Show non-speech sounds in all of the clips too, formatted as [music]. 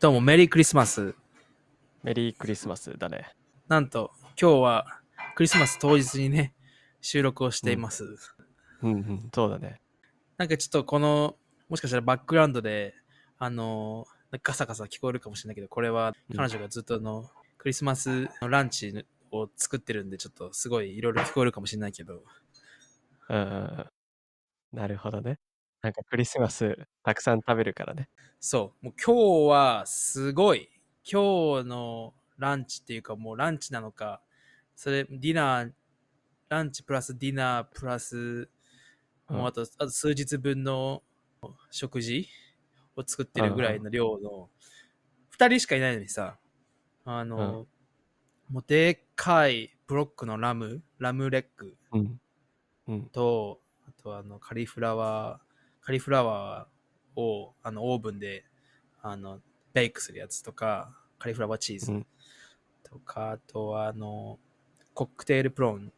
どうも、メリークリスマス。メリークリスマスだね。なんと、今日はクリスマス当日にね、収録をしています。うんうん、そうだね。なんかちょっとこの、もしかしたらバックグラウンドで、あの、ガサガサ聞こえるかもしれないけど、これはうん彼女がずっとあの、クリスマスのランチを作ってるんで、ちょっとすごいいろいろ聞こえるかもしれないけど、うんうんうん。なるほどね。なんかクリスマスたくさん食べるからね。そう、もう今日はすごい、今日のランチっていうかもうランチなのか、それ、ディナー、ランチプラスディナープラス、もうあと、あと数日分の食事を作ってるぐらいの量の、二人しかいないのにさ、あの、もうでっかいブロックのラム、ラムレッグうん。うん。と、あとあのカリフラワー、カリフラワーをあのオーブンであのベイクするやつとか、カリフラワーチーズうんとか、あとはあのコックテールプロン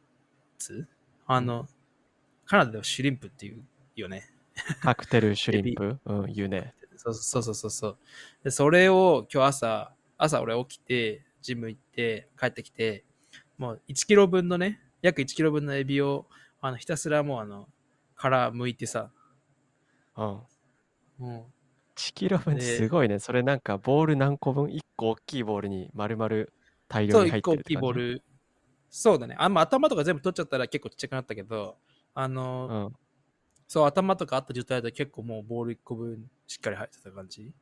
ツあの、カナダではシュリンプっていうよね。カクテルシュリンプ？うん、言うね。そうそうそうそうそう。で、それを今日朝、朝俺起きて、ジム行って、帰ってきて、もう1キロ分のね、約1キロ分のエビを、あの、ひたすらもうあの、殻剥いてさ、うん。も1キロ分ですごいね。それなんかボール何個分 ?1 個大きいボールに丸々大う、そう、1量に入って個大きいるって感じ？ボール。そうだね。あんま頭とか全部取っちゃったら結構ちっちゃくなったけど、あの、うん。そう、頭とかあった状態で結構もうボール1個分しっかり入ってた感じ。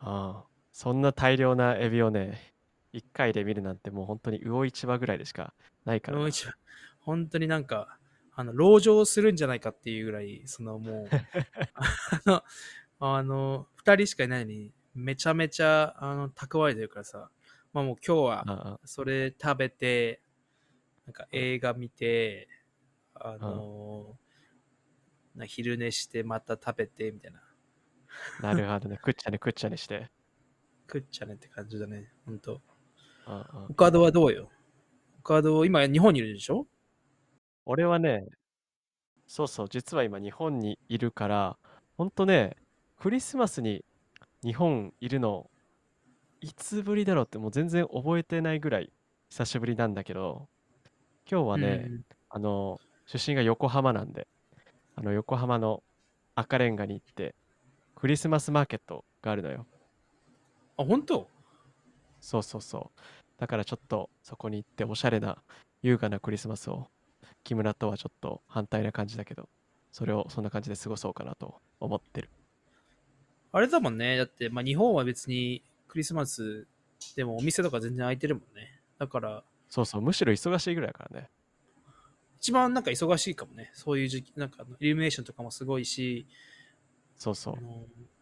ああ。そんな大量なエビをね、1回で見るなんてもう本当に魚市場ぐらいでしかないからな。もう一番本当になんか、あの、籠城するんじゃないかっていうぐらい、そのもう、[laughs] あの、あの、二人しかいないのに、めちゃめちゃ、あの、蓄えてるからさ、まあもう今日は、それ食べて、なんか映画見て、あの、な昼寝してまた食べて、みたいな。なるほどね。くっちゃねくっちゃねして。食っちゃねって感じだね、ほんと。ああオカドはどうよ？オカド、今日本にいるでしょ？俺はね、そうそう、実は今日本にいるから、ほんとね、クリスマスに日本いるの、いつぶりだろうってもう全然覚えてないぐらい久しぶりなんだけど、今日はね、うんあの、出身が横浜なんで、あの横浜の赤レンガに行って、クリスマスマーケットがあるのよ。あ、本当？そうそうそう。だからちょっとそこに行っておしゃれな優雅なクリスマスを木村とはちょっと反対な感じだけど、それをそんな感じで過ごそうかなと思ってる。あれだもんね。だって、まあ、日本は別にクリスマスでもお店とか全然開いてるもんね。だから、そうそう、むしろ忙しいぐらいだからね。一番なんか忙しいかもね。そういう時期、なんかイルミネーションとかもすごいし、そうそう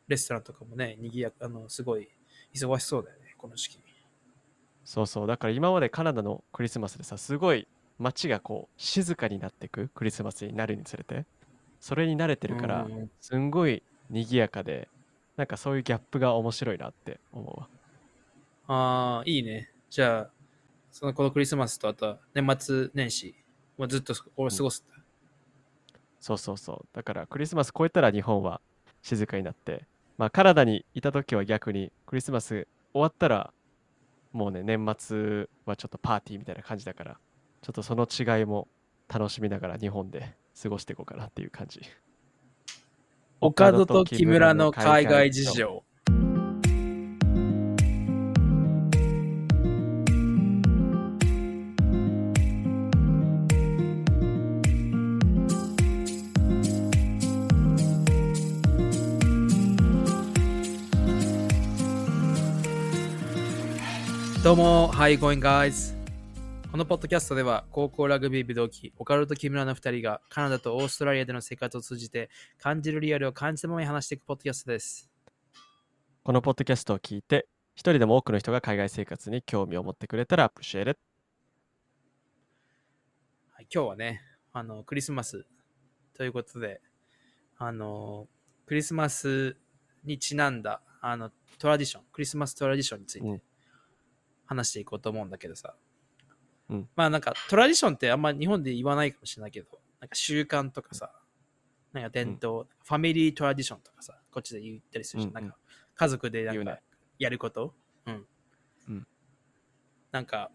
レストランとかもね、にぎやか、あの、すごい忙しそうだよね、この時期。そうそう。だから今までカナダのクリスマスでさ、すごい街がこう静かになってくクリスマスになるにつれて、それに慣れてるからう、んすんごい賑やかで、なんかそういうギャップが面白いなって思うわ。ああ、いいね。じゃあ、そのこのクリスマスとあとは年末年始、もうずっと俺過ごすんだ。そうそうそう。だからクリスマス超えたら日本は静かになって、まあカナダにいた時は逆にクリスマス終わったらもうね、年末はちょっとパーティーみたいな感じだから、ちょっとその違いも楽しみながら日本で過ごしていこうかなっていう感じ。オカドと木村の海外事情。どうも、Hi going guys! このポッドキャストでは高校ラグビー部同期、オカルト木村の2人がカナダとオーストラリアでの生活を通じて感じるリアルを感じたままに話していくポッドキャストです。このポッドキャストを聞いて、一人でも多くの人が海外生活に興味を持ってくれたらアップシェル。はい、今日はね、あの、クリスマスということで、あの、クリスマスにちなんだ、あの、トラディション、クリスマストラディションについうんて話していこうと思うんだけどさ。うん。まあなんか、トラディションってあんま日本で言わないかもしれないけど、なんか習慣とかさ、なんか伝統、ファミリートラディションとかさ、こっちで言ったりするじゃん。うんうん。なんか、家族でなんかやること？うん。うん。なんか、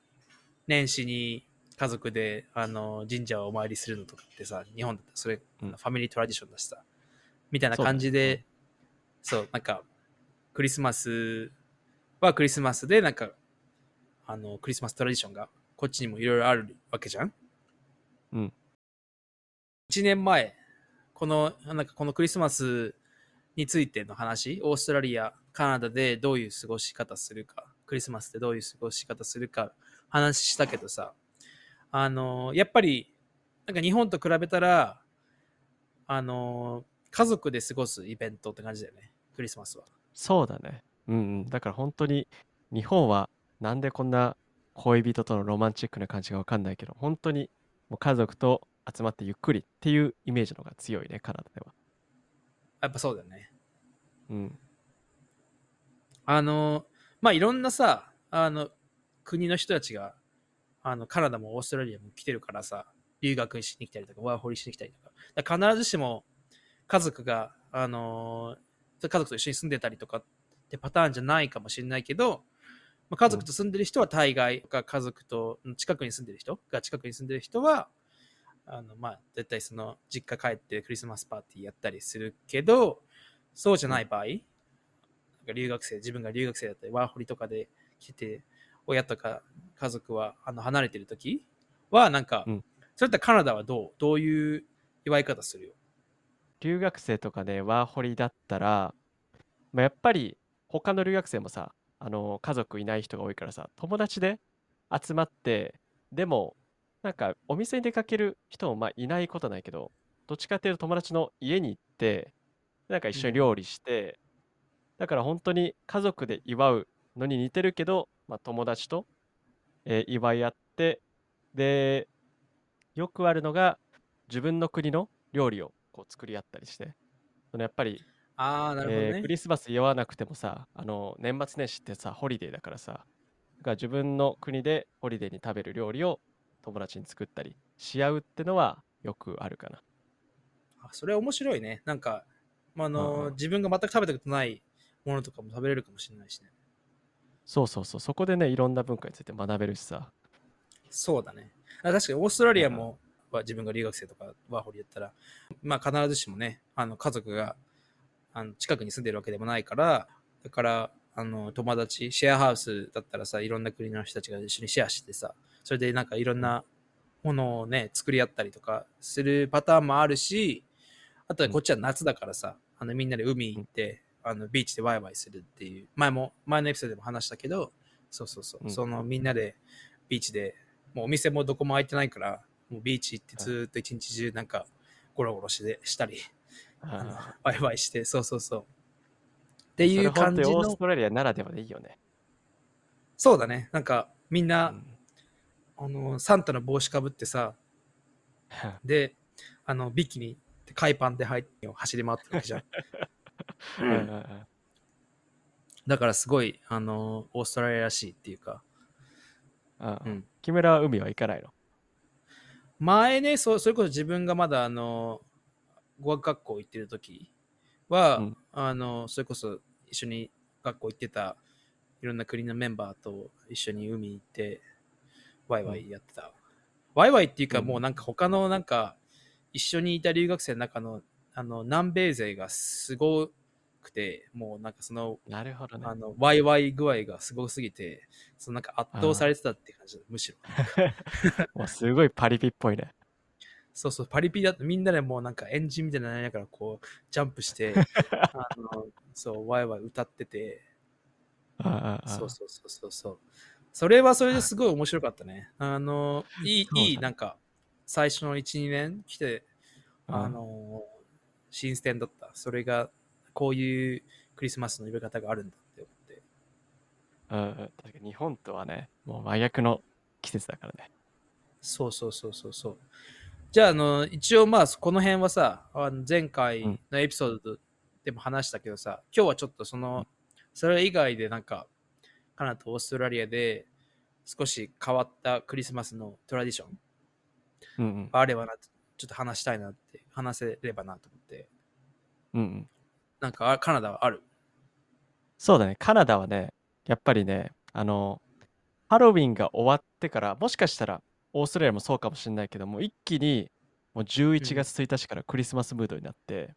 年始に家族であの神社をお参りするのとかってさ、日本だったらそれ、うん。ファミリートラディションだしさ、みたいなそうだね。感じで、そう,、なんか、クリスマスはクリスマスで、なんか、あの、クリスマストラディションがこっちにもいろいろあるわけじゃん？うん。1年前、この、なんかこのクリスマスについての話、オーストラリア、カナダでどういう過ごし方するか、クリスマスでどういう過ごし方するか話したけどさ、あの、やっぱり、なんか日本と比べたら、あの、家族で過ごすイベントって感じだよね、クリスマスは。そうだね。うんうん。だから本当に日本はなんでこんな恋人とのロマンチックな感じがわかんないけど、本当にもう家族と集まってゆっくりっていうイメージの方が強いね、カナダでは。やっぱそうだよね。うん。あの、まあ、いろんなさ、あの、国の人たちが、あの、カナダもオーストラリアも来てるからさ、留学しに来たりとか、ワーホリしに来たりとか。だから必ずしも、家族が、あの、家族と一緒に住んでたりとかってパターンじゃないかもしれないけど、まあ、家族と住んでる人は大概が家族と近くに住んでる人が近くに住んでる人は、あの、まあ、絶対その、実家帰ってクリスマスパーティーやったりするけど、そうじゃない場合、留学生、自分が留学生だったり、ワーホリとかで来て、親とか家族はあの離れてるときは、なんか、うんそれってカナダはどうどういう祝い方するよ？留学生とかでワーホリだったら、まあ、やっぱり他の留学生もさ、あの家族いない人が多いからさ、友達で集まって、でも、なんかお店に出かける人もまあいないことはないけど、どっちかっていうと友達の家に行って、なんか一緒に料理して、だから本当に家族で祝うのに似てるけど、まあ、友達と、えー祝い合って、で、よくあるのが自分の国の料理をこう作り合ったりして、そのやっぱり、ああ、なるほどクリスマス祝わなくてもさ、あの年末年始ってさ、ホリデーだからさ、だから自分の国でホリデーに食べる料理を友達に作ったりし合うってのはよくあるかな。あそれ面白いね。なんか、まあ、あの、うんうん自分が全く食べたことないものとかも食べれるかもしれないしね。そうそうそう、そこでね、いろんな文化について学べるしさ。そうだね。あ確かにオーストラリアも、は自分が留学生とかワーホリやったら、まあ必ずしもね、あの家族があの近くに住んでるわけでもないから、だから、あの友達、シェアハウスだったらさ、いろんな国の人たちが一緒にシェアしてさ、それでなんかいろんなものをね、作り合ったりとかするパターンもあるし、あとはこっちは夏だからさ、あのみんなで海行って、あのビーチでワイワイするっていう、前も、前のエピソードでも話したけど、そうそうそう、うん。そのみんなでビーチで、もうお店もどこも開いてないから、もうビーチ行ってずーっと一日中なんかゴロゴロしてしたり、あのあワイワイして、そうそうそう。っーていう感じのオース、トラリアならではでいいよね。そうだね。なんかみんうな、んあのサンタの帽子かぶってさ、[laughs] で、あのビキニ海パンで入って走り回ってるわけじゃん。[laughs] うんだからすごい、あのオーストラリアらしいっていうか、あうん木村は海は行かないの？前ねそ、それこそ自分がまだあの語学学校行ってる時は、うん。あのそれこそ一緒に学校行ってたいろんな国のメンバーと一緒に海行ってワイワイやってた、ワイワイっていうかうん。もうなんか他のなんか一緒にいた留学生の中のあの南米勢がすごくてもうなんかそのなるほどね。あのワイワイ具合がすごすぎてそのなんか圧倒されてたって感じだむしろ。[laughs] もうすごいパリピっぽいね。そうそう、パリピだとみんなでもうなんかエンジンみたいなのやりながらこう、ジャンプして、[laughs] あのそう、ワイワイ歌ってて、ああそうそうそうそうそう。それはそれですごい面白かったね。あの、いい、いい、なんか、最初の1、2年来て、ああの、新鮮だった。それが、こういうクリスマスの呼び方があるんだって思って。うんうん確かに日本とはね、もう真逆の季節だからね。そうそうそうそうそう。じゃあ、あの、一応まあ、この辺はさ、あの前回のエピソードでも話したけどさ、今日はちょっとその、それ以外でなんか、カナダとオーストラリアで少し変わったクリスマスのトラディションうんうん。があればなちょっと話したいなって、話せればなと思って、うんうん。なんかあカナダはある？そうだね、カナダはね、やっぱりね、あの、ハロウィンが終わってから、もしかしたらオーストラリアもそうかもしれないけども、一気にもう11月1日からクリスマスムードになって、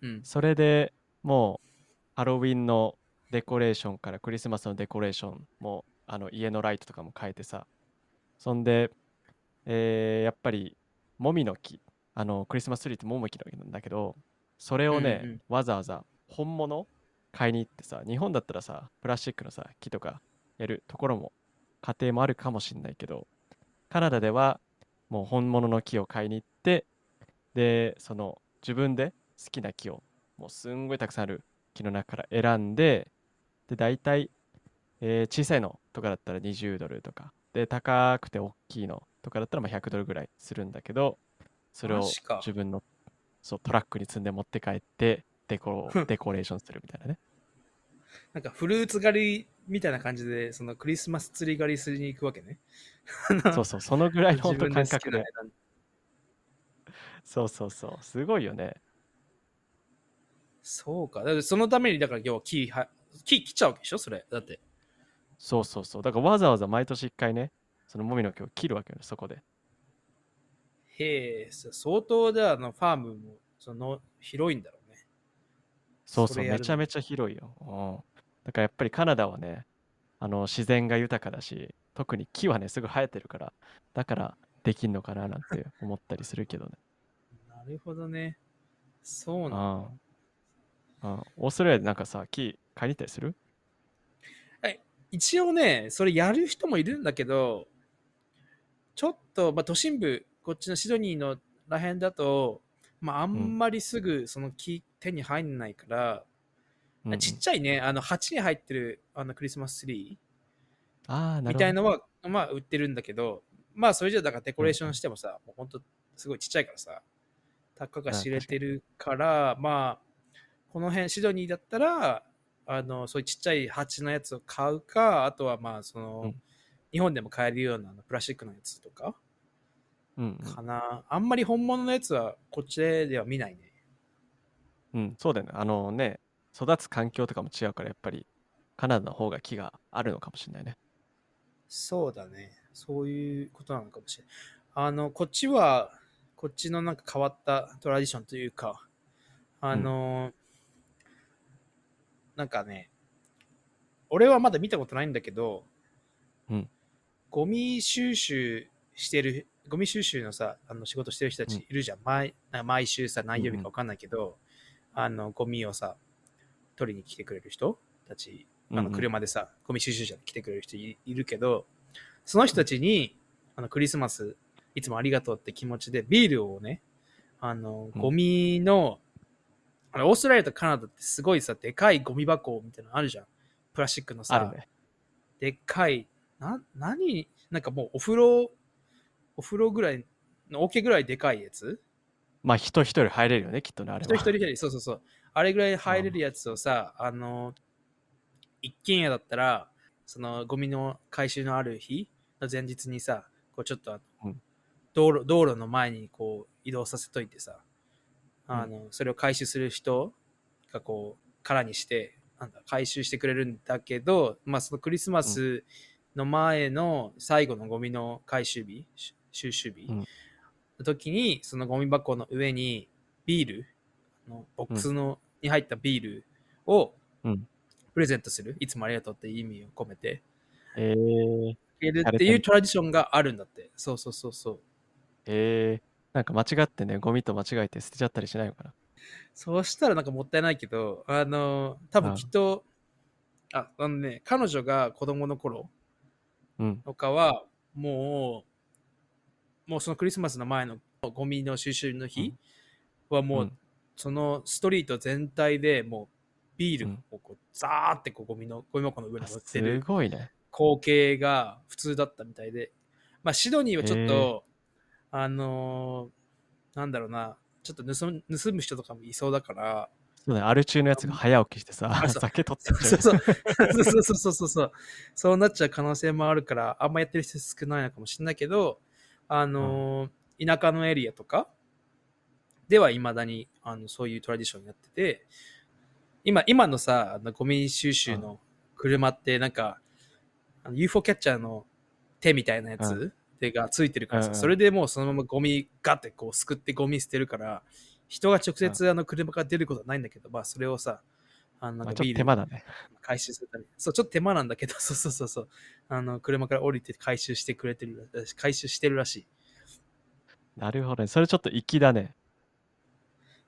うん。それでもうハロウィンのデコレーションからクリスマスのデコレーションもあの家のライトとかも変えてさそんで、えーやっぱりもみの木あのクリスマスツリーってもみの木なんだけどそれをね、うんうんわざわざ本物買いに行ってさ日本だったらさプラスチックのさ木とかやるところも家庭もあるかもしれないけどカナダではもう本物の木を買いに行ってでその自分で好きな木をもうすんごいたくさんある木の中から選んでで大体、えー小さいのとかだったら20ドルとかで高くて大きいのとかだったらまあ100ドルぐらいするんだけどそれを自分のそうトラックに積んで持って帰ってデコ [laughs] デコレーションするみたいなねなんかフルーツ狩りみたいな感じで、そのクリスマスツリー狩りするに行くわけね。[laughs] そうそうそのぐらいの本当感覚でそうそうそうすごいよねそうか。だからそのために、だから今日は木は、木切っちゃうわけでしょそれ。だって。そうそうそうだからわざわざ毎年一回ねそのもみの木を切るわけよねそこでへえ、そ相当じゃああのファームもその広いんだろ。そうそう、めちゃめちゃ広いよ。うん。だからやっぱりカナダはね、あの自然が豊かだし、特に木はね、すぐ生えてるから、だからできんのかななんて思ったりするけどね。なるほどね。そうなんだ。うん。うん。オーストラリアでなんかさ、木買いに行ったりする？一応ね、それやる人もいるんだけど、ちょっと、まあ、都心部、こっちのシドニーのらへんだと、まあ、あんまりすぐその木手に入んないから、うんうん。ちっちゃいね、あの鉢に入ってるあのクリスマスツリああ、ーみ。たいのは、まあ、売ってるんだけど、まあ、それじゃだからデコレーションしてもさ、もうほんとすごいちっちゃいからさ、たかが知れてるから、まあ、この辺、シドニーだったら、あの、そういうちっちゃい鉢のやつを買うか、あとはまあ、その、うん。日本でも買えるようなあのプラスチックのやつとかうんうんかな。あんまり本物のやつはこっちでは見ないね。うん、そうだよね。あのね、育つ環境とかも違うから、やっぱりカナダの方が木があるのかもしれないね。そうだね。そういうことなのかもしれない。あの、こっちは、こっちのなんか変わったトラディションというか、あの、なんかね、俺はまだ見たことないんだけど、うんゴミ収集してる、ゴミ収集のさ、あの仕事してる人たちいるじゃん。毎毎週さ、何曜日か分かんないけど、あの、ゴミをさ、取りに来てくれる人たちあの車でさ、ゴミ収集車で来てくれる人いいるけど、その人たちに、あのクリスマス、いつもありがとうって気持ちで、ビールをね、あの、うんゴミの、あのオーストラリアとカナダってすごいさ、でかいゴミ箱みたいなのあるじゃん。プラスチックのあさる、ね。でっかい、な、何なんかもうお風呂、お風呂ぐらいの、桶ぐらいでかいやつ？まあ、人一人入れるよね、きっとね、あれ人一人一人、そうそうそう。あれぐらい入れるやつをさ、あの、一軒家だったら、そのゴミの回収のある日の前日にさ、こうちょっとあの、うん。道路、道路の前にこう移動させといてさ、あの、それを回収する人がこう、空にして、なんだ、回収してくれるんだけど、まあそのクリスマスの前の最後のゴミの回収日、し収集日うんの時に、そのゴミ箱の上にビール、あのボックスの、に入ったビールをうんプレゼントする。いつもありがとうって意味を込めて。えー、あげるっていうトラディションがあるんだって。そうそうそうそう。えー、なんか間違ってね、ゴミと間違えて捨てちゃったりしないのかな？そうしたらなんかもったいないけど、あの、多分きっと、あ、あのね、彼女が子供の頃うん。とかは、もう、もうそのクリスマスの前のゴミの収集の日はもう、うん。そのストリート全体でもうビールをこうザーってこうゴミのゴミ箱の上にあ乗ってするごいね。光景が普通だったみたいで、まあ、シドニーはちょっへと、あのーなんだろうな、ちょっと盗む盗む人とかもいそうだから、そうだね、アル中のやつが早起きしてさ酒取ってそうそうそう。そうそうそうそうそう。なっちゃう可能性もあるから、あんまやってる人少ないのかもしれないけど、あのー田舎のエリアとかではいまだにあのそういうトラディションやってて、今、今のさ、あのゴミ収集の車ってなんか、あの UFO キャッチャーの手みたいなやうつ手がついてるからさ、うんうん。それでもうそのままゴミガってこうすくってゴミ捨てるから、人が直接あの車から出ることはないんだけど、まあそれをさ、あのなんまあちょっかビールと手間だね。回収するために。そう、ちょっと手間なんだけど、[laughs] そうそうそうそう。あの、車から降りて回収してくれてる、回収してるらしい。なるほどね。それちょっと粋だね。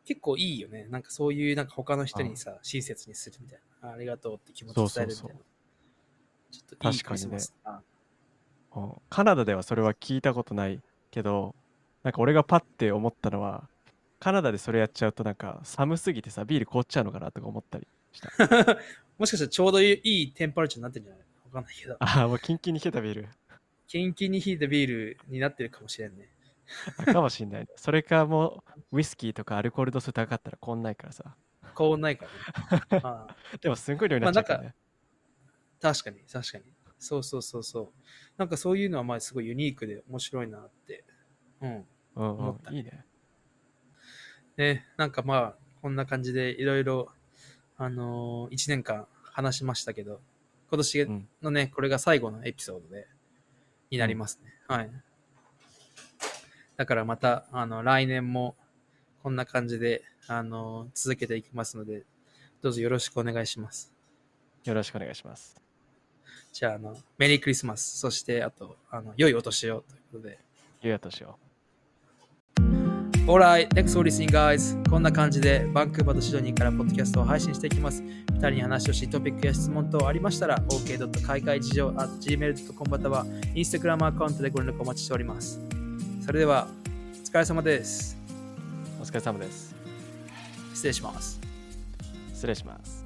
結構いいよね。なんかそういう、なんか他の人にさ、親切にするみたいな。あありがとうって気持ちを伝えるみたいな。そうそうちょっといい確かにねカナダではそれは聞いたことないけど、なんか俺がパッて思ったのは、カナダでそれやっちゃうとなんか寒すぎてさ、ビール凍っちゃうのかなとか思ったりした。[laughs] もしかしたらちょうどいいテンパレーチャーになってるんじゃない？わかんないけど。ああ、もうキンキンに冷えたビール。キンキンに引いたビールになってるかもしれんね。あかもしんないね。それかもう、ウイスキーとかアルコール度数高かったらこんないからさ。高温ないからね。[laughs] ああでもすんごい量になっちゃうからね。確かに、確かに。そうそうそうそう。なんかそういうのはまあすごいユニークで面白いなって。うん。うんう思ったん、いいね。ね、なんかまあ、こんな感じでいろいろ、あのー、1年間話しましたけど、今年うんのね、これが最後のエピソードで、になりますね。はい。だからまた、あの、来年も、こんな感じで、あのー、続けていきますので、どうぞよろしくお願いします。よろしくお願いします。じゃあ、あの、メリークリスマス、そして、あと、あの、良いお年をということで。ゆうやとしよ Alright, thanks for listening, guys. こんな感じでバンクーバーとシドニーからポッドキャストを配信していきます。2人に話をし、トピックや質問等ありましたら、ok. 海外事情 at gmail.com または Instagram アカウントでご連絡お待ちしております。それでは、お疲れ様です。う。お疲れ様です。失礼します。失礼します。